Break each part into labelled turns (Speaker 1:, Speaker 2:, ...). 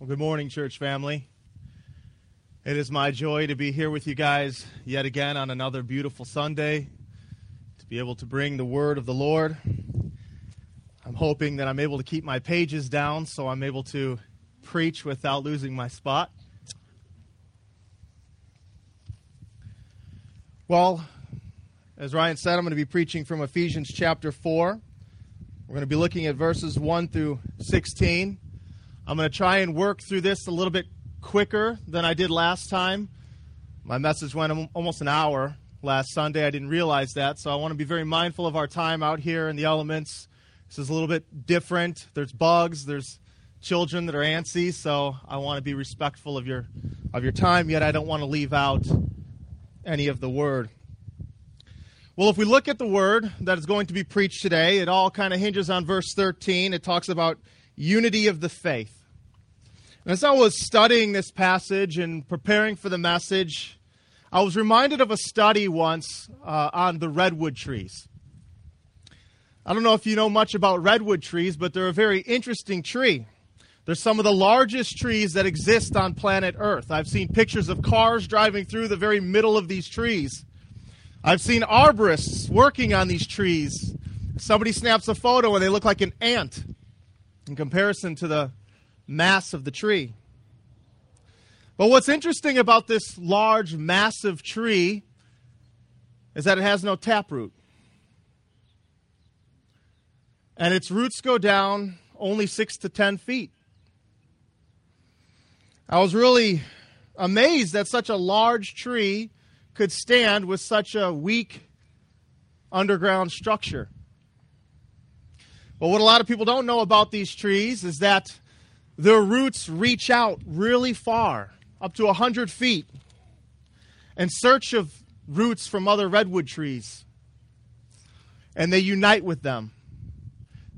Speaker 1: Well, good morning, church family. It is my joy to be here with you guys yet again on another beautiful Sunday, to be able to bring the word of the Lord. I'm hoping that I'm able to keep my pages down so I'm able to preach without losing my spot. Well, as Ryan said, I'm going to be preaching from Ephesians chapter 4. We're going to be looking at verses 1 through 16. I'm going to try and work through this a little bit quicker than I did last time. My message went almost an hour last Sunday. I didn't realize that, so I want to be very mindful of our time out here in the elements. This is a little bit different. There's bugs, there's children that are antsy, so I want to be respectful of your of your time, yet I don't want to leave out any of the word. Well, if we look at the word that is going to be preached today, it all kind of hinges on verse 13. It talks about unity of the faith. And as I was studying this passage and preparing for the message, I was reminded of a study once uh, on the redwood trees. I don't know if you know much about redwood trees, but they're a very interesting tree. They're some of the largest trees that exist on planet Earth. I've seen pictures of cars driving through the very middle of these trees. I've seen arborists working on these trees. Somebody snaps a photo and they look like an ant in comparison to the mass of the tree. But what's interesting about this large, massive tree is that it has no taproot. And its roots go down only six to ten feet. I was really amazed that such a large tree could stand with such a weak underground structure. But what a lot of people don't know about these trees is that their roots reach out really far, up to 100 feet, in search of roots from other redwood trees. And they unite with them.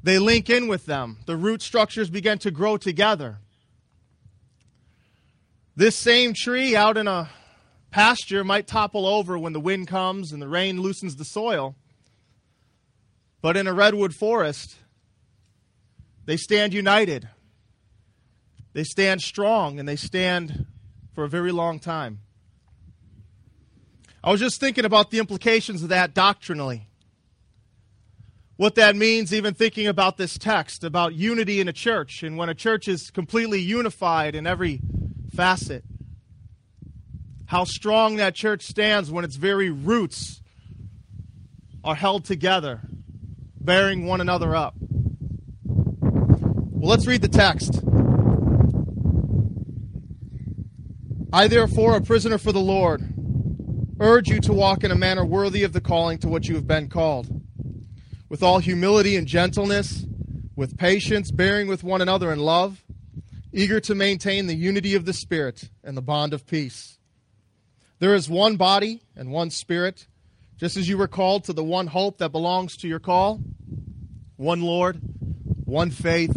Speaker 1: They link in with them. The root structures begin to grow together. This same tree out in a pasture might topple over when the wind comes and the rain loosens the soil. But in a redwood forest, they stand united. They stand strong and they stand for a very long time. I was just thinking about the implications of that doctrinally. What that means, even thinking about this text, about unity in a church, and when a church is completely unified in every facet. How strong that church stands when its very roots are held together, bearing one another up. Well, let's read the text. I, therefore, a prisoner for the Lord, urge you to walk in a manner worthy of the calling to which you have been called, with all humility and gentleness, with patience, bearing with one another in love, eager to maintain the unity of the Spirit and the bond of peace. There is one body and one Spirit, just as you were called to the one hope that belongs to your call one Lord, one faith,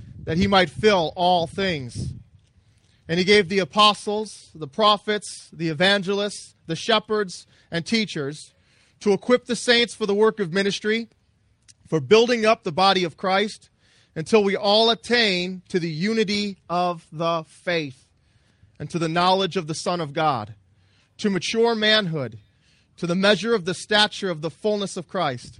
Speaker 1: that he might fill all things. And he gave the apostles, the prophets, the evangelists, the shepherds, and teachers to equip the saints for the work of ministry, for building up the body of Christ, until we all attain to the unity of the faith and to the knowledge of the Son of God, to mature manhood, to the measure of the stature of the fullness of Christ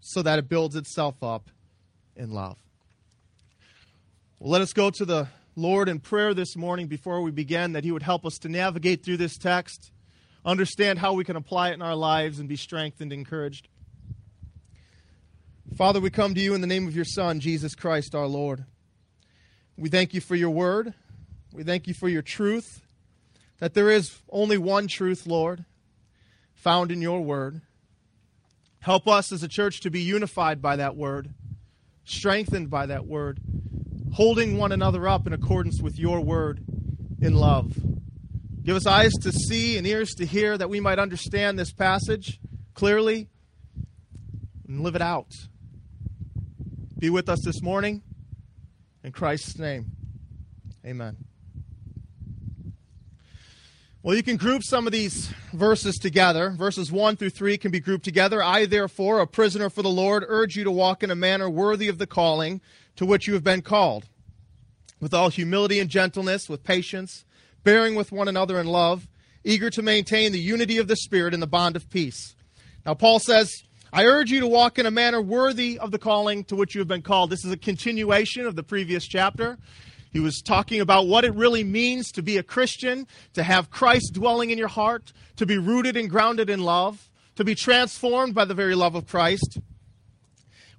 Speaker 1: so that it builds itself up in love. Well, let us go to the Lord, in prayer this morning before we begin, that He would help us to navigate through this text, understand how we can apply it in our lives, and be strengthened and encouraged. Father, we come to you in the name of your Son, Jesus Christ our Lord. We thank you for your word. We thank you for your truth, that there is only one truth, Lord, found in your word. Help us as a church to be unified by that word, strengthened by that word, holding one another up in accordance with your word in love. Give us eyes to see and ears to hear that we might understand this passage clearly and live it out. Be with us this morning. In Christ's name, amen. Well, you can group some of these verses together. Verses 1 through 3 can be grouped together. I, therefore, a prisoner for the Lord, urge you to walk in a manner worthy of the calling to which you have been called, with all humility and gentleness, with patience, bearing with one another in love, eager to maintain the unity of the Spirit in the bond of peace. Now, Paul says, I urge you to walk in a manner worthy of the calling to which you have been called. This is a continuation of the previous chapter. He was talking about what it really means to be a Christian, to have Christ dwelling in your heart, to be rooted and grounded in love, to be transformed by the very love of Christ.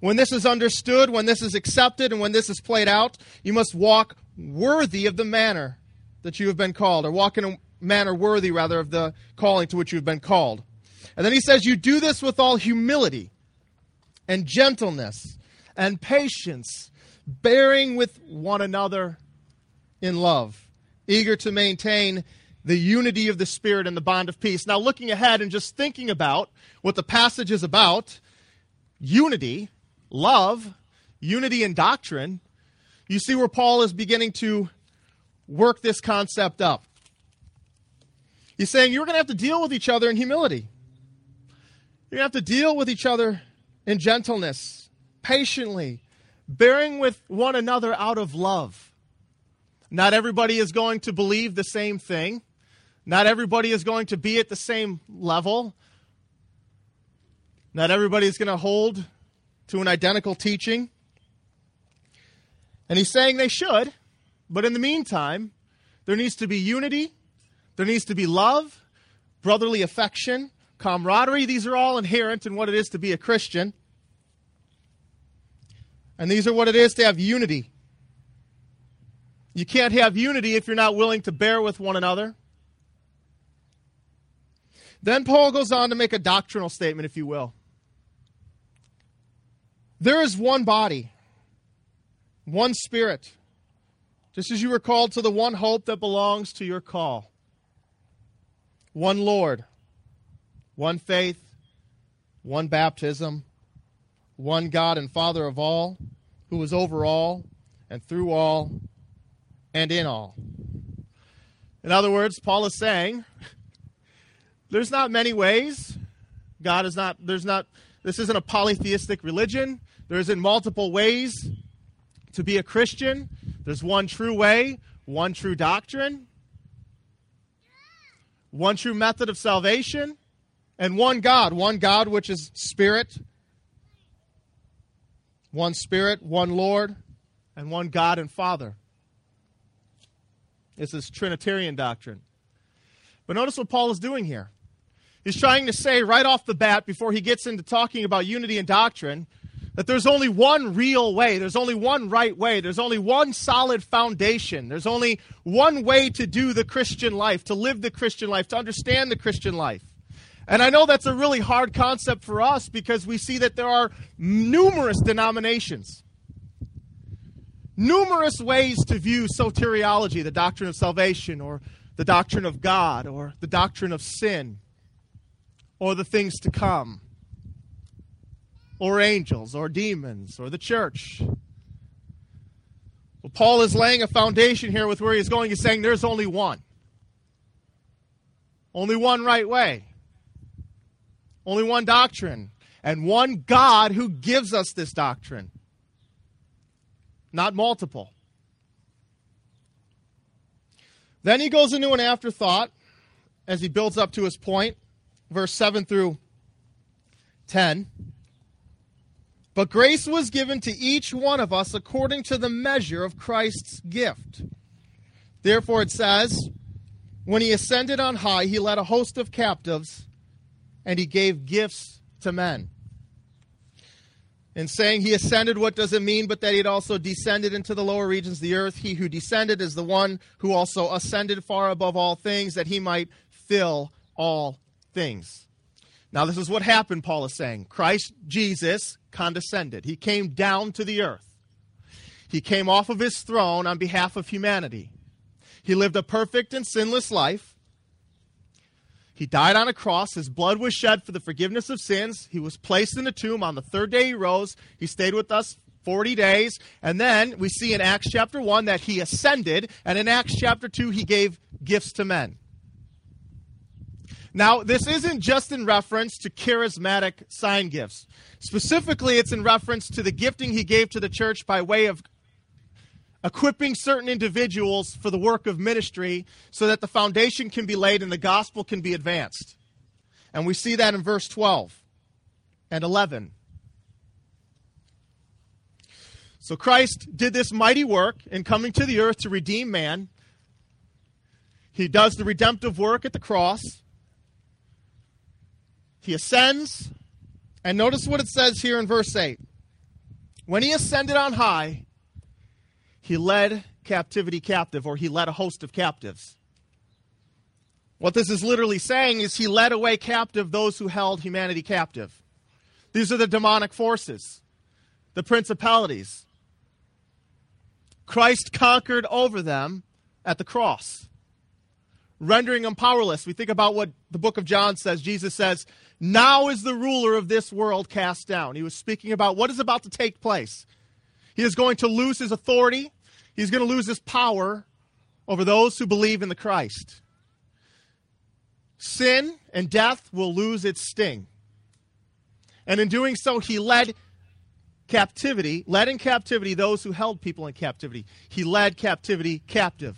Speaker 1: When this is understood, when this is accepted, and when this is played out, you must walk worthy of the manner that you have been called, or walk in a manner worthy, rather, of the calling to which you have been called. And then he says, You do this with all humility and gentleness and patience, bearing with one another in love, eager to maintain the unity of the Spirit and the bond of peace. Now, looking ahead and just thinking about what the passage is about unity, love, unity in doctrine you see where Paul is beginning to work this concept up. He's saying you're going to have to deal with each other in humility. You're going to have to deal with each other in gentleness, patiently, bearing with one another out of love. Not everybody is going to believe the same thing. Not everybody is going to be at the same level. Not everybody is going to hold to an identical teaching. And he's saying they should, but in the meantime, there needs to be unity, there needs to be love, brotherly affection, camaraderie. These are all inherent in what it is to be a Christian. And these are what it is to have unity you can't have unity if you're not willing to bear with one another. Then Paul goes on to make a doctrinal statement, if you will. There is one body, one spirit, just as you were called to the one hope that belongs to your call. One Lord, one faith, one baptism, one God and Father of all, who is over all and through all and in all. In other words, Paul is saying there's not many ways. God is not, there's not, this isn't a polytheistic religion. There isn't multiple ways to be a Christian. There's one true way, one true doctrine, one true method of salvation, and one God, one God which is Spirit, one Spirit, one Lord, and one God and Father. It's this Trinitarian doctrine. But notice what Paul is doing here. He's trying to say right off the bat, before he gets into talking about unity and doctrine, that there's only one real way. There's only one right way. There's only one solid foundation. There's only one way to do the Christian life, to live the Christian life, to understand the Christian life. And I know that's a really hard concept for us because we see that there are numerous denominations numerous ways to view soteriology, the doctrine of salvation, or the doctrine of God, or the doctrine of sin, or the things to come, or angels, or demons, or the church. Well, Paul is laying a foundation here with where he's going. He's saying there's only one. Only one right way. Only one doctrine. And one God who gives us this doctrine not multiple. Then he goes into an afterthought as he builds up to his point, verse 7 through 10. But grace was given to each one of us according to the measure of Christ's gift. Therefore, it says, When he ascended on high, he led a host of captives and he gave gifts to men. In saying he ascended, what does it mean but that he had also descended into the lower regions of the earth? He who descended is the one who also ascended far above all things that he might fill all things. Now, this is what happened, Paul is saying. Christ Jesus condescended, he came down to the earth. He came off of his throne on behalf of humanity. He lived a perfect and sinless life. He died on a cross. His blood was shed for the forgiveness of sins. He was placed in a tomb. On the third day, he rose. He stayed with us 40 days. And then we see in Acts chapter 1 that he ascended. And in Acts chapter 2, he gave gifts to men. Now, this isn't just in reference to charismatic sign gifts. Specifically, it's in reference to the gifting he gave to the church by way of equipping certain individuals for the work of ministry so that the foundation can be laid and the gospel can be advanced. And we see that in verse 12 and 11. So Christ did this mighty work in coming to the earth to redeem man. He does the redemptive work at the cross. He ascends. And notice what it says here in verse 8. When he ascended on high, he led captivity captive, or he led a host of captives. What this is literally saying is he led away captive those who held humanity captive. These are the demonic forces, the principalities. Christ conquered over them at the cross, rendering them powerless. We think about what the book of John says. Jesus says, Now is the ruler of this world cast down. He was speaking about what is about to take place. He is going to lose his authority. He's going to lose his power over those who believe in the Christ. Sin and death will lose its sting. And in doing so, he led captivity, led in captivity those who held people in captivity. He led captivity captive.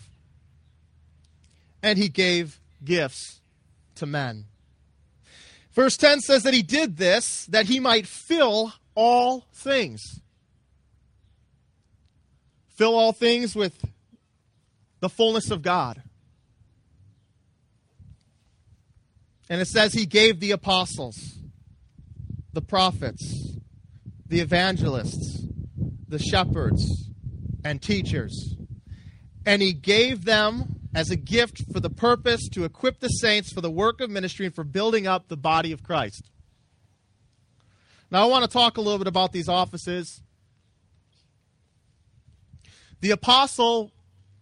Speaker 1: And he gave gifts to men. Verse 10 says that he did this that he might fill all things fill all things with the fullness of God. And it says he gave the apostles, the prophets, the evangelists, the shepherds, and teachers. And he gave them as a gift for the purpose to equip the saints for the work of ministry and for building up the body of Christ. Now, I want to talk a little bit about these offices the apostle,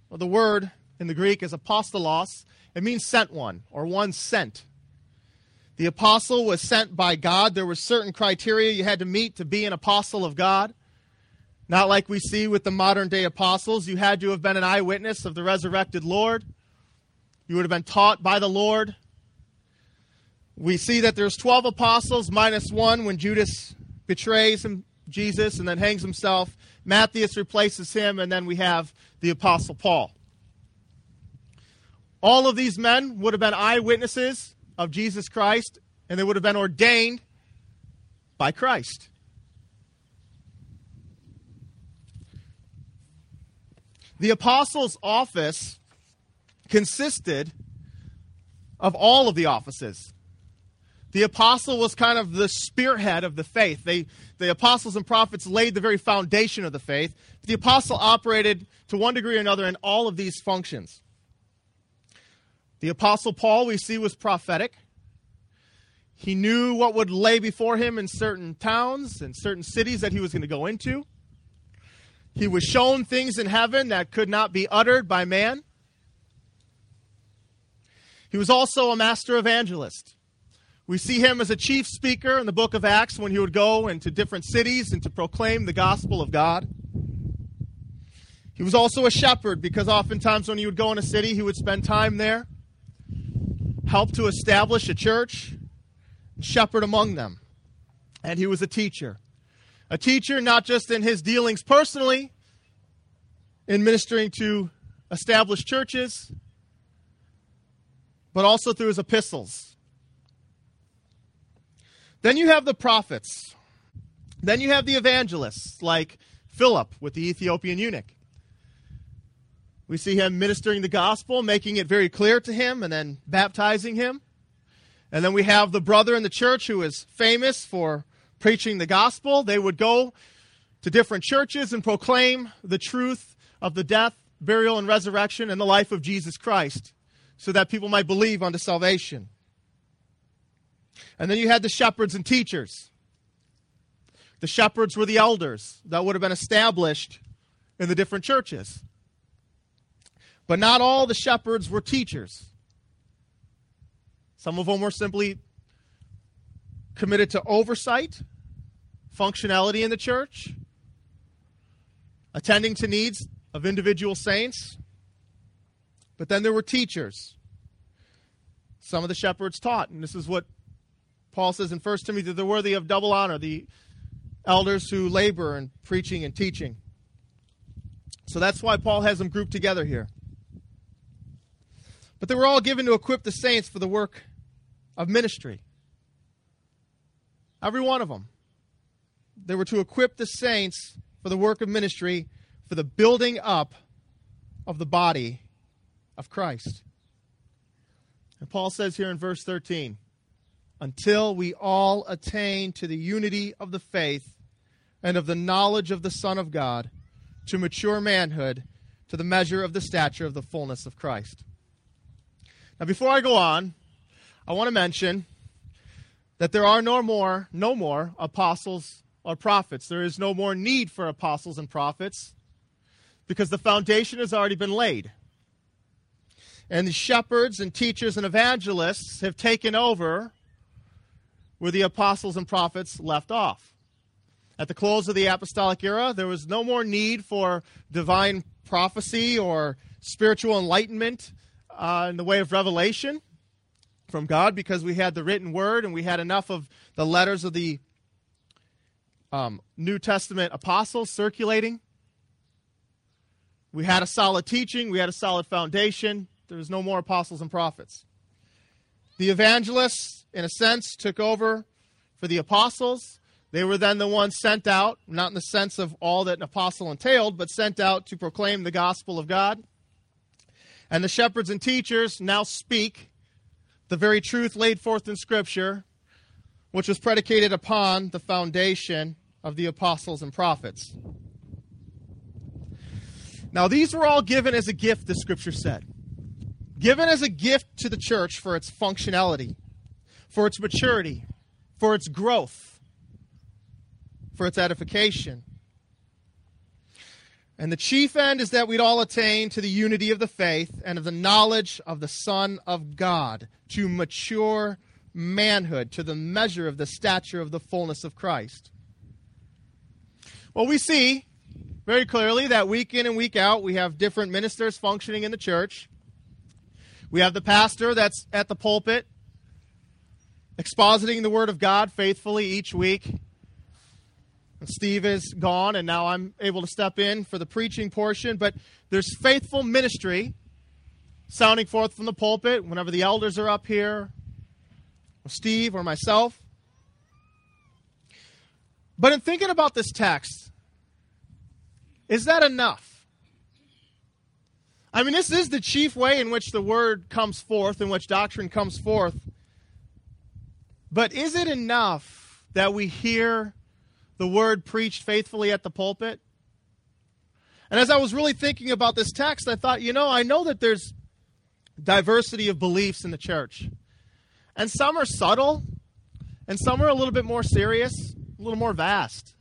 Speaker 1: or the word in the Greek is apostolos. It means sent one, or one sent. The apostle was sent by God. There were certain criteria you had to meet to be an apostle of God. Not like we see with the modern day apostles. You had to have been an eyewitness of the resurrected Lord. You would have been taught by the Lord. We see that there's 12 apostles minus one when Judas betrays him, Jesus and then hangs himself. Matthias replaces him, and then we have the Apostle Paul. All of these men would have been eyewitnesses of Jesus Christ, and they would have been ordained by Christ. The apostles' office consisted of all of the offices. The apostle was kind of the spearhead of the faith. They, the apostles and prophets laid the very foundation of the faith. The apostle operated to one degree or another in all of these functions. The apostle Paul, we see, was prophetic. He knew what would lay before him in certain towns and certain cities that he was going to go into. He was shown things in heaven that could not be uttered by man. He was also a master evangelist. We see him as a chief speaker in the book of Acts when he would go into different cities and to proclaim the gospel of God. He was also a shepherd because oftentimes when he would go in a city, he would spend time there, help to establish a church, and shepherd among them. And he was a teacher. A teacher not just in his dealings personally, in ministering to established churches, but also through his epistles then you have the prophets. Then you have the evangelists, like Philip with the Ethiopian eunuch. We see him ministering the gospel, making it very clear to him, and then baptizing him. And then we have the brother in the church who is famous for preaching the gospel. They would go to different churches and proclaim the truth of the death, burial, and resurrection and the life of Jesus Christ so that people might believe unto salvation. And then you had the shepherds and teachers. The shepherds were the elders that would have been established in the different churches. But not all the shepherds were teachers. Some of them were simply committed to oversight, functionality in the church, attending to needs of individual saints. But then there were teachers. Some of the shepherds taught, and this is what Paul says in 1 Timothy they're worthy of double honor, the elders who labor in preaching and teaching. So that's why Paul has them grouped together here. But they were all given to equip the saints for the work of ministry. Every one of them. They were to equip the saints for the work of ministry, for the building up of the body of Christ. And Paul says here in verse 13, until we all attain to the unity of the faith and of the knowledge of the Son of God, to mature manhood, to the measure of the stature of the fullness of Christ. Now, before I go on, I want to mention that there are no more, no more apostles or prophets. There is no more need for apostles and prophets because the foundation has already been laid. And the shepherds and teachers and evangelists have taken over where the apostles and prophets left off. At the close of the apostolic era, there was no more need for divine prophecy or spiritual enlightenment uh, in the way of revelation from God because we had the written word and we had enough of the letters of the um, New Testament apostles circulating. We had a solid teaching, we had a solid foundation. There was no more apostles and prophets. The evangelists, in a sense, took over for the apostles. They were then the ones sent out, not in the sense of all that an apostle entailed, but sent out to proclaim the gospel of God. And the shepherds and teachers now speak the very truth laid forth in Scripture, which was predicated upon the foundation of the apostles and prophets. Now, these were all given as a gift, the Scripture said. Given as a gift to the church for its functionality, for its maturity, for its growth, for its edification. And the chief end is that we'd all attain to the unity of the faith and of the knowledge of the Son of God, to mature manhood, to the measure of the stature of the fullness of Christ. Well, we see very clearly that week in and week out, we have different ministers functioning in the church. We have the pastor that's at the pulpit, expositing the Word of God faithfully each week. Steve is gone, and now I'm able to step in for the preaching portion. But there's faithful ministry sounding forth from the pulpit whenever the elders are up here, or Steve or myself. But in thinking about this text, is that enough? I mean, this is the chief way in which the word comes forth, in which doctrine comes forth. But is it enough that we hear the word preached faithfully at the pulpit. And as I was really thinking about this text, I thought, you know, I know that there's diversity of beliefs in the church. And some are subtle, and some are a little bit more serious, a little more vast.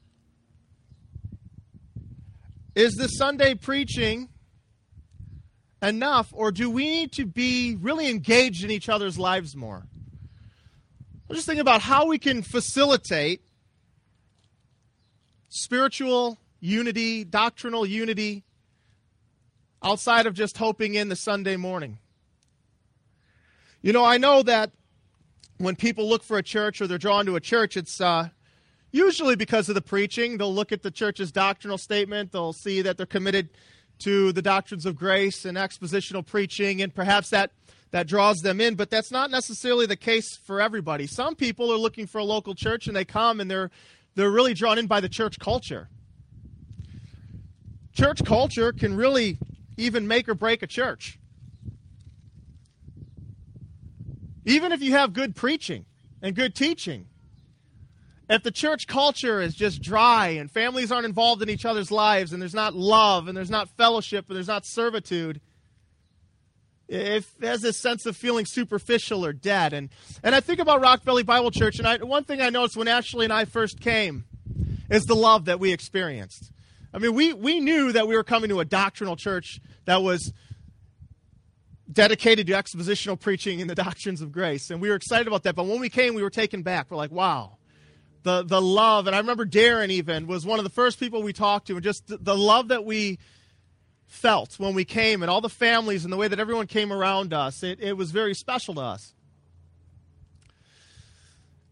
Speaker 1: Is the Sunday preaching enough, or do we need to be really engaged in each other's lives more? I'm just thinking about how we can facilitate spiritual unity, doctrinal unity, outside of just hoping in the Sunday morning. You know, I know that when people look for a church or they're drawn to a church, it's uh, usually because of the preaching. They'll look at the church's doctrinal statement, they'll see that they're committed to the doctrines of grace and expositional preaching, and perhaps that, that draws them in, but that's not necessarily the case for everybody. Some people are looking for a local church and they come and they're they're really drawn in by the church culture. Church culture can really even make or break a church. Even if you have good preaching and good teaching, if the church culture is just dry and families aren't involved in each other's lives and there's not love and there's not fellowship and there's not servitude, if there's this sense of feeling superficial or dead. And, and I think about Rock Valley Bible Church, and I, one thing I noticed when Ashley and I first came is the love that we experienced. I mean, we, we knew that we were coming to a doctrinal church that was dedicated to expositional preaching in the doctrines of grace. And we were excited about that. But when we came, we were taken back. We're like, wow. The, the love, and I remember Darren even was one of the first people we talked to, and just the, the love that we felt when we came, and all the families and the way that everyone came around us, it, it was very special to us.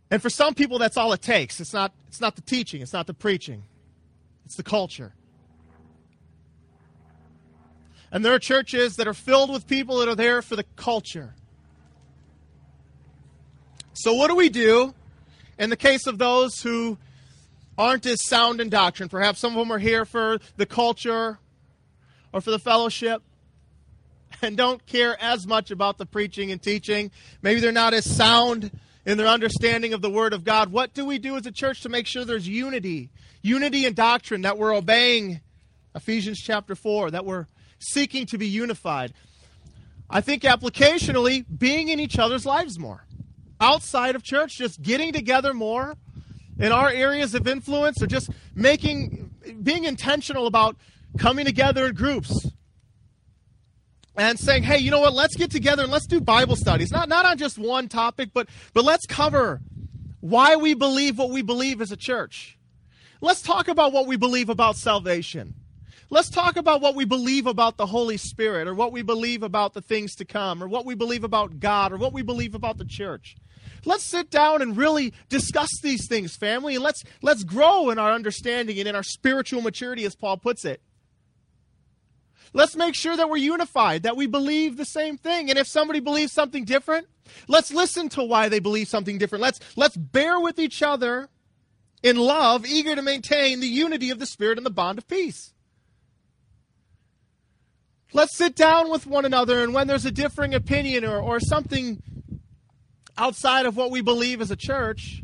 Speaker 1: And for some people, that's all it takes. It's not, it's not the teaching, it's not the preaching, it's the culture. And there are churches that are filled with people that are there for the culture. So, what do we do in the case of those who aren't as sound in doctrine? Perhaps some of them are here for the culture or for the fellowship and don't care as much about the preaching and teaching. Maybe they're not as sound in their understanding of the Word of God. What do we do as a church to make sure there's unity? Unity in doctrine, that we're obeying Ephesians chapter 4, that we're seeking to be unified. I think applicationally, being in each other's lives more. Outside of church, just getting together more in our areas of influence or just making, being intentional about coming together in groups and saying, hey, you know what, let's get together and let's do Bible studies. Not, not on just one topic, but, but let's cover why we believe what we believe as a church. Let's talk about what we believe about salvation. Let's talk about what we believe about the Holy Spirit, or what we believe about the things to come, or what we believe about God, or what we believe about the church. Let's sit down and really discuss these things, family, and let's let's grow in our understanding and in our spiritual maturity, as Paul puts it. Let's make sure that we're unified, that we believe the same thing. And if somebody believes something different, let's listen to why they believe something different. Let's let's bear with each other in love, eager to maintain the unity of the Spirit and the bond of peace. Let's sit down with one another, and when there's a differing opinion or, or something outside of what we believe as a church,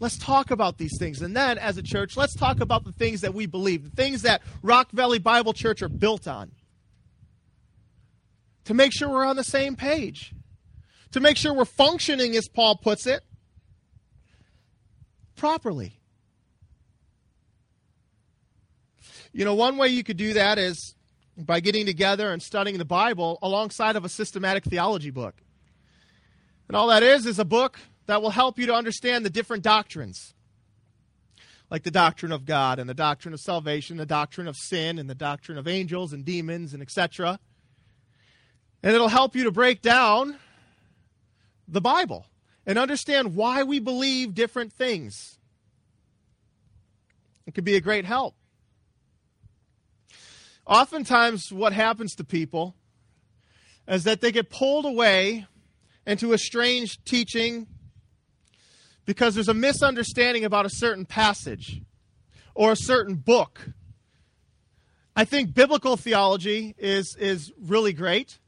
Speaker 1: let's talk about these things. And then, as a church, let's talk about the things that we believe, the things that Rock Valley Bible Church are built on. To make sure we're on the same page, to make sure we're functioning, as Paul puts it, properly. You know, one way you could do that is by getting together and studying the Bible alongside of a systematic theology book. And all that is is a book that will help you to understand the different doctrines, like the doctrine of God and the doctrine of salvation, the doctrine of sin and the doctrine of angels and demons and etc. And it'll help you to break down the Bible and understand why we believe different things. It could be a great help oftentimes what happens to people is that they get pulled away into a strange teaching because there's a misunderstanding about a certain passage or a certain book. I think biblical theology is, is really great.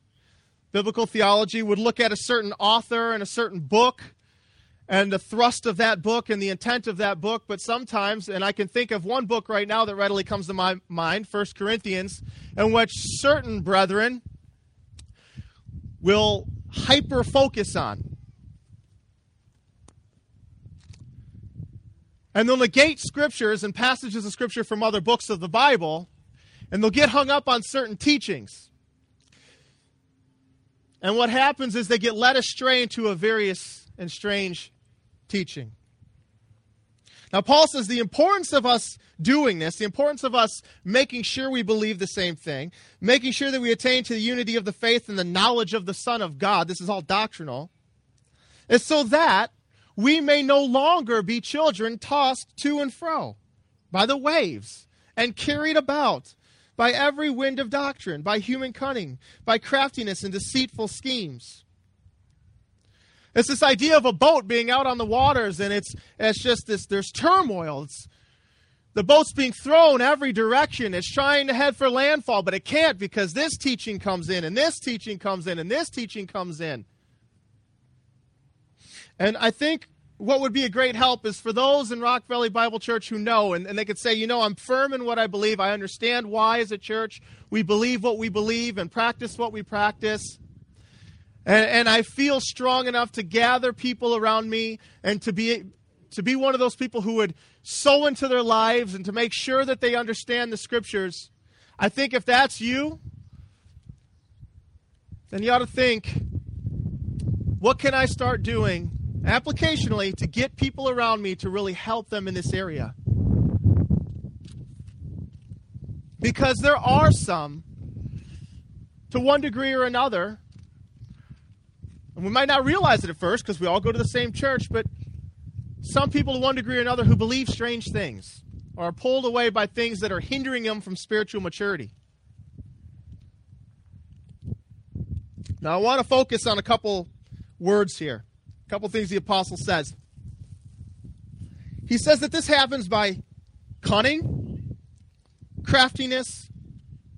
Speaker 1: Biblical theology would look at a certain author and a certain book and the thrust of that book and the intent of that book, but sometimes, and I can think of one book right now that readily comes to my mind, First Corinthians, in which certain brethren will hyper focus on. And they'll negate scriptures and passages of scripture from other books of the Bible, and they'll get hung up on certain teachings. And what happens is they get led astray into a various and strange teaching. Now, Paul says the importance of us doing this, the importance of us making sure we believe the same thing, making sure that we attain to the unity of the faith and the knowledge of the Son of God, this is all doctrinal, is so that we may no longer be children tossed to and fro by the waves and carried about by every wind of doctrine, by human cunning, by craftiness and deceitful schemes. It's this idea of a boat being out on the waters, and it's it's just this. There's turmoil. It's, the boat's being thrown every direction. It's trying to head for landfall, but it can't because this teaching comes in, and this teaching comes in, and this teaching comes in. And I think what would be a great help is for those in Rock Valley Bible Church who know, and, and they could say, you know, I'm firm in what I believe. I understand why, as a church, we believe what we believe and practice what we practice. And, and I feel strong enough to gather people around me and to be, to be one of those people who would sow into their lives and to make sure that they understand the scriptures. I think if that's you, then you ought to think, what can I start doing applicationally to get people around me to really help them in this area? Because there are some, to one degree or another, and we might not realize it at first because we all go to the same church, but some people, to one degree or another, who believe strange things or are pulled away by things that are hindering them from spiritual maturity. Now, I want to focus on a couple words here, a couple things the apostle says. He says that this happens by cunning, craftiness,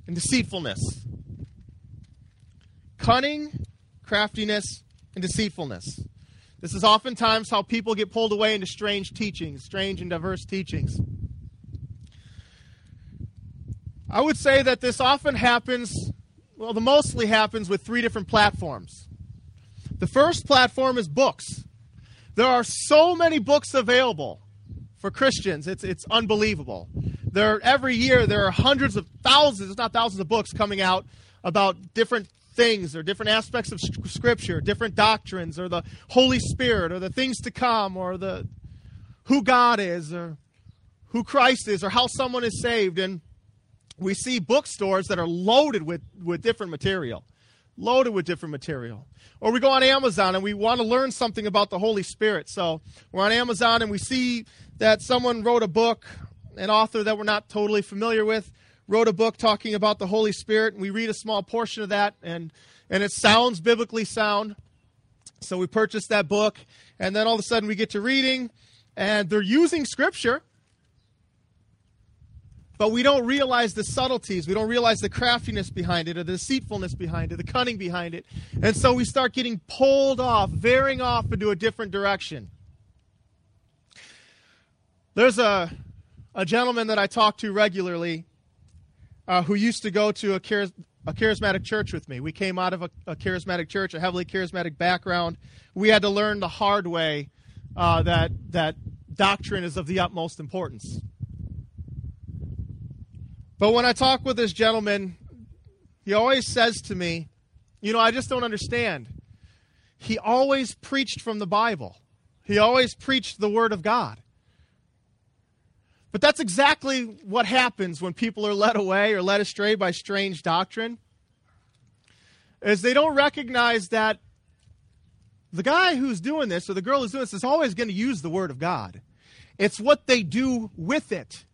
Speaker 1: and deceitfulness. Cunning, craftiness, and deceitfulness. This is oftentimes how people get pulled away into strange teachings, strange and diverse teachings. I would say that this often happens, well, the mostly happens with three different platforms. The first platform is books. There are so many books available for Christians. It's, it's unbelievable. There, every year, there are hundreds of thousands, if not thousands, of books coming out about different things or different aspects of Scripture, different doctrines, or the Holy Spirit, or the things to come, or the who God is, or who Christ is, or how someone is saved. And we see bookstores that are loaded with, with different material. Loaded with different material. Or we go on Amazon and we want to learn something about the Holy Spirit. So we're on Amazon and we see that someone wrote a book, an author that we're not totally familiar with, wrote a book talking about the Holy Spirit, and we read a small portion of that, and, and it sounds biblically sound. So we purchase that book, and then all of a sudden we get to reading, and they're using Scripture, but we don't realize the subtleties. We don't realize the craftiness behind it, or the deceitfulness behind it, the cunning behind it. And so we start getting pulled off, veering off into a different direction. There's a, a gentleman that I talk to regularly uh, who used to go to a, a, charismatic church with me. We came out of a, a, charismatic church, a heavily charismatic background. We had to learn the hard way uh, that that doctrine is of the utmost importance. But when I talk with this gentleman, he always says to me, "You know, I just don't understand." He always preached from the Bible. He always preached the Word of God. But that's exactly what happens when people are led away or led astray by strange doctrine. Is they don't recognize that the guy who's doing this or the girl who's doing this is always going to use the word of God. It's what they do with it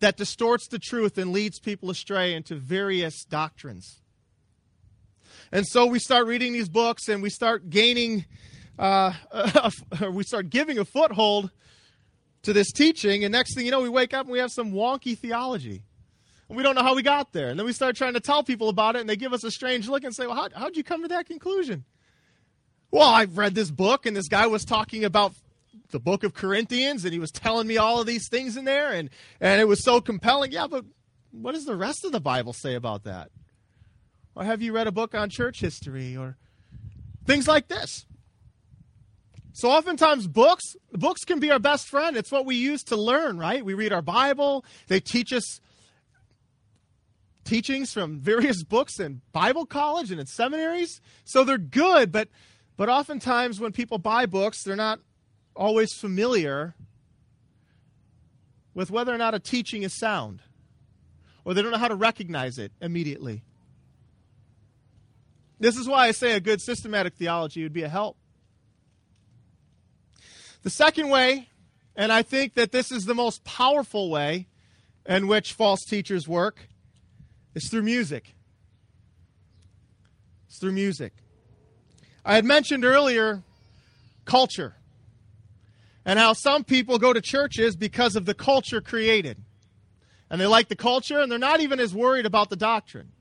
Speaker 1: that distorts the truth and leads people astray into various doctrines. And so we start reading these books and we start gaining, uh, we start giving a foothold to this teaching, and next thing you know, we wake up and we have some wonky theology. And we don't know how we got there. And then we start trying to tell people about it, and they give us a strange look and say, Well, how, how'd you come to that conclusion? Well, I've read this book, and this guy was talking about the book of Corinthians, and he was telling me all of these things in there, and, and it was so compelling. Yeah, but what does the rest of the Bible say about that? Or have you read a book on church history or things like this? So oftentimes books, books can be our best friend. It's what we use to learn, right? We read our Bible. They teach us teachings from various books in Bible college and in seminaries. So they're good, but but oftentimes when people buy books, they're not always familiar with whether or not a teaching is sound. Or they don't know how to recognize it immediately. This is why I say a good systematic theology would be a help. The second way, and I think that this is the most powerful way in which false teachers work, is through music. It's through music. I had mentioned earlier culture. And how some people go to churches because of the culture created. And they like the culture, and they're not even as worried about the doctrine.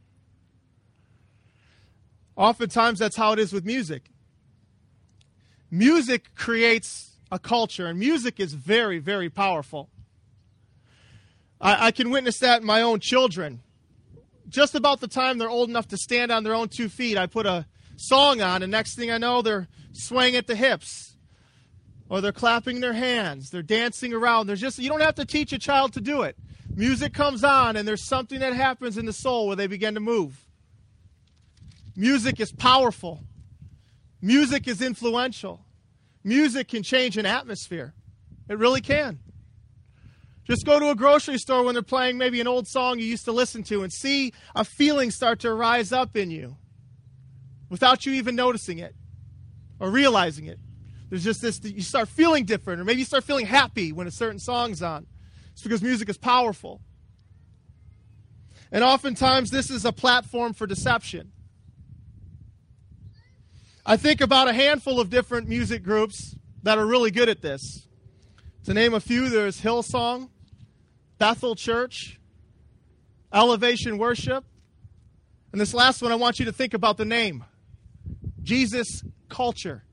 Speaker 1: Oftentimes, that's how it is with music. Music creates a culture, and music is very, very powerful. I, I, can witness that in my own children. Just about the time they're old enough to stand on their own two feet, I put a song on, and next thing I know, they're swaying at the hips, or they're clapping their hands, they're dancing around. There's just you don't have to teach a child to do it. Music comes on, and there's something that happens in the soul where they begin to move. Music is powerful. Music is influential. Music can change an atmosphere. It really can. Just go to a grocery store when they're playing maybe an old song you used to listen to and see a feeling start to rise up in you without you even noticing it or realizing it. There's just this, you start feeling different, or maybe you start feeling happy when a certain song's on. It's because music is powerful. And oftentimes, this is a platform for deception. I think about a handful of different music groups that are really good at this. To name a few, there's Hillsong, Bethel Church, Elevation Worship, and this last one, I want you to think about the name Jesus Culture.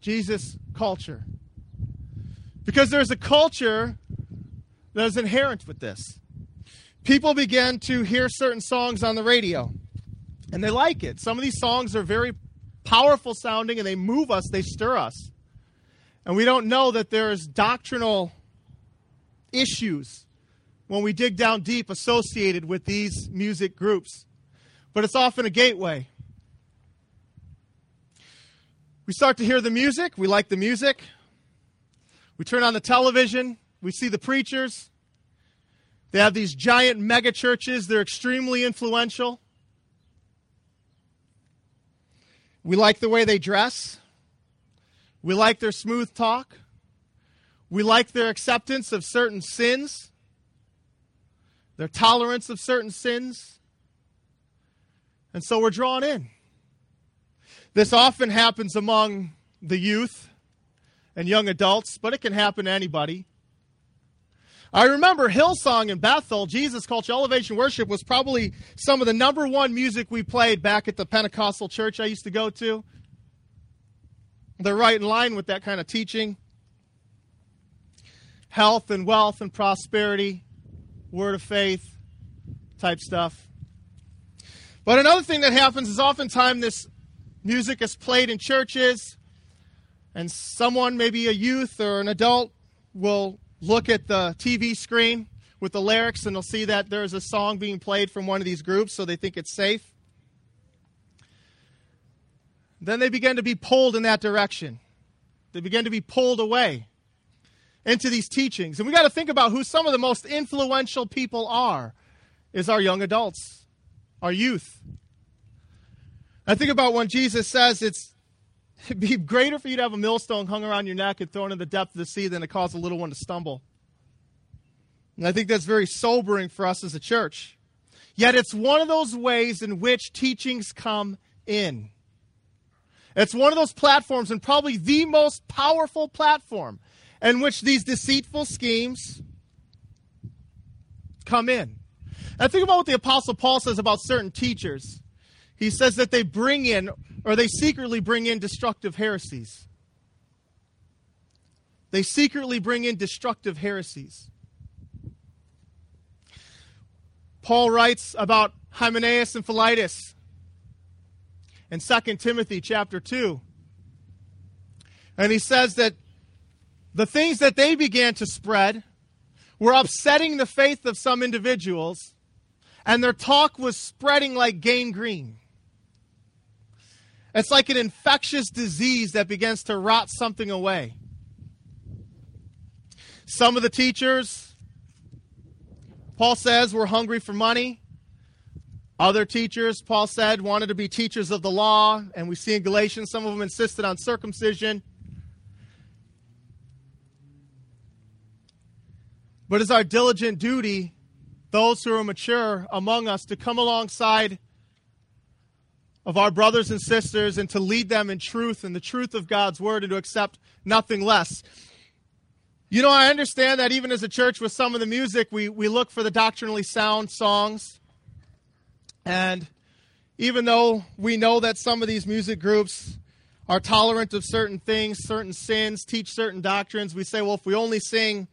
Speaker 1: Jesus Culture. Because there's a culture that is inherent with this. People begin to hear certain songs on the radio and they like it. Some of these songs are very powerful sounding and they move us, they stir us. And we don't know that there's doctrinal issues when we dig down deep associated with these music groups. But it's often a gateway. We start to hear the music, we like the music. We turn on the television, we see the preachers. They have these giant mega churches, they're extremely influential. We like the way they dress. We like their smooth talk. We like their acceptance of certain sins, their tolerance of certain sins. And so we're drawn in. This often happens among the youth and young adults, but it can happen to anybody. I remember Hillsong in Bethel, Jesus Culture Elevation Worship was probably some of the number one music we played back at the Pentecostal church I used to go to. They're right in line with that kind of teaching. Health and wealth and prosperity, word of faith type stuff. But another thing that happens is oftentimes this music is played in churches, and someone, maybe a youth or an adult, will look at the TV screen with the lyrics and they'll see that there's a song being played from one of these groups, so they think it's safe. Then they begin to be pulled in that direction. They begin to be pulled away into these teachings. And we got to think about who some of the most influential people are is our young adults, our youth. I think about when Jesus says it's It'd be greater for you to have a millstone hung around your neck and thrown in the depth of the sea than to cause a little one to stumble. And I think that's very sobering for us as a church. Yet it's one of those ways in which teachings come in. It's one of those platforms, and probably the most powerful platform, in which these deceitful schemes come in. And think about what the Apostle Paul says about certain teachers. He says that they bring in or they secretly bring in destructive heresies. They secretly bring in destructive heresies. Paul writes about Hymenaeus and Philetus in 2 Timothy chapter 2. And he says that the things that they began to spread were upsetting the faith of some individuals, and their talk was spreading like gangrene. It's like an infectious disease that begins to rot something away. Some of the teachers, Paul says, were hungry for money. Other teachers, Paul said, wanted to be teachers of the law. And we see in Galatians, some of them insisted on circumcision. But it's our diligent duty, those who are mature among us, to come alongside of our brothers and sisters and to lead them in truth and the truth of God's word and to accept nothing less. You know, I understand that even as a church with some of the music, we, we look for the doctrinally sound songs. And even though we know that some of these music groups are tolerant of certain things, certain sins, teach certain doctrines, we say, well, if we only sing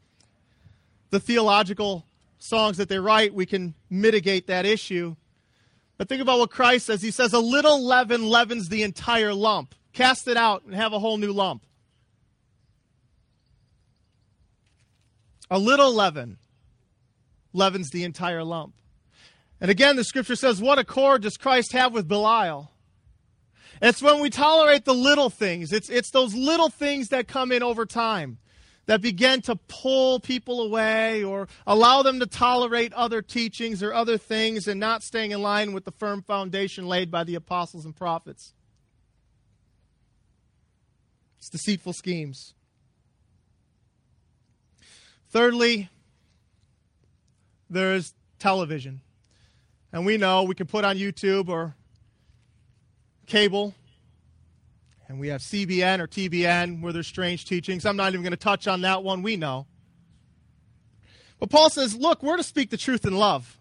Speaker 1: the theological songs that they write, we can mitigate that issue. But think about what Christ says. He says, A little leaven leavens the entire lump. Cast it out and have a whole new lump. A little leaven leavens the entire lump. And again, the scripture says, What accord does Christ have with Belial? It's when we tolerate the little things. It's, it's those little things that come in over time that begin to pull people away or allow them to tolerate other teachings or other things and not staying in line with the firm foundation laid by the apostles and prophets. It's deceitful schemes. Thirdly, there's television. And we know we can put on YouTube or cable and we have CBN or TBN where there's strange teachings. I'm not even going to touch on that one. We know. But Paul says, look, we're to speak the truth in love.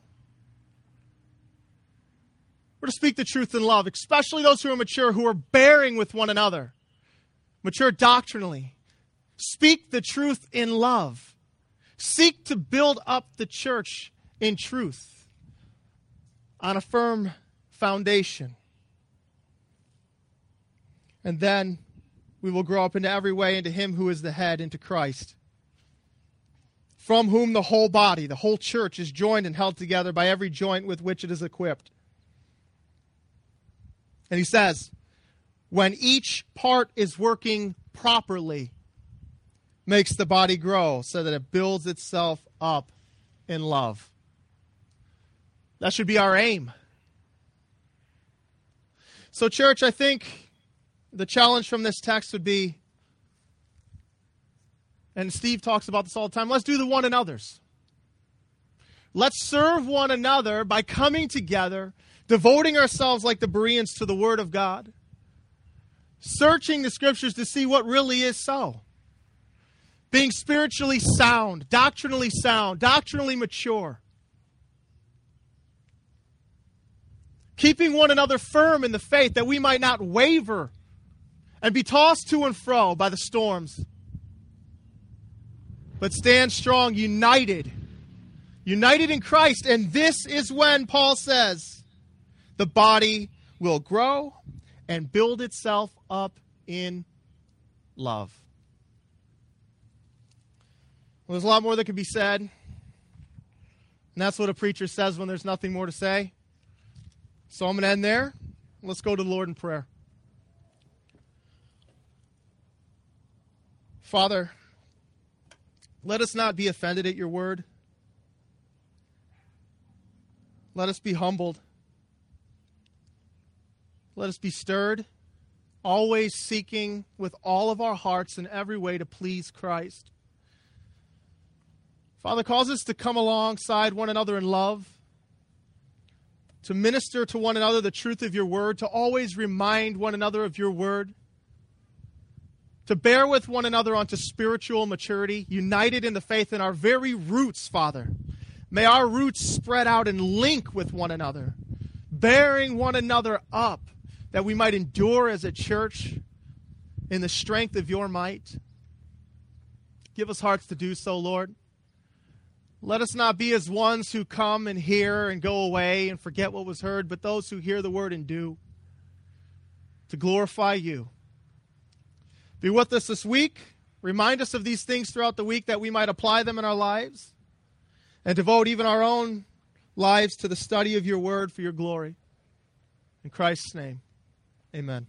Speaker 1: We're to speak the truth in love, especially those who are mature, who are bearing with one another, mature doctrinally. Speak the truth in love. Seek to build up the church in truth on a firm foundation and then we will grow up into every way into Him who is the head, into Christ, from whom the whole body, the whole church, is joined and held together by every joint with which it is equipped. And he says, when each part is working properly, makes the body grow so that it builds itself up in love. That should be our aim. So, church, I think the challenge from this text would be, and Steve talks about this all the time let's do the one another's. Let's serve one another by coming together, devoting ourselves like the Bereans to the Word of God, searching the Scriptures to see what really is so. Being spiritually sound, doctrinally sound, doctrinally mature. Keeping one another firm in the faith that we might not waver and be tossed to and fro by the storms. But stand strong, united, united in Christ. And this is when Paul says the body will grow and build itself up in love. Well, there's a lot more that could be said. And that's what a preacher says when there's nothing more to say. So I'm going to end there. Let's go to the Lord in prayer. Father, let us not be offended at your word. Let us be humbled. Let us be stirred, always seeking with all of our hearts in every way to please Christ. Father, cause us to come alongside one another in love, to minister to one another the truth of your word, to always remind one another of your word to bear with one another unto spiritual maturity, united in the faith in our very roots, Father. May our roots spread out and link with one another, bearing one another up, that we might endure as a church in the strength of your might. Give us hearts to do so, Lord. Let us not be as ones who come and hear and go away and forget what was heard, but those who hear the word and do to glorify you. Be with us this week. Remind us of these things throughout the week that we might apply them in our lives and devote even our own lives to the study of your word for your glory. In Christ's name, amen.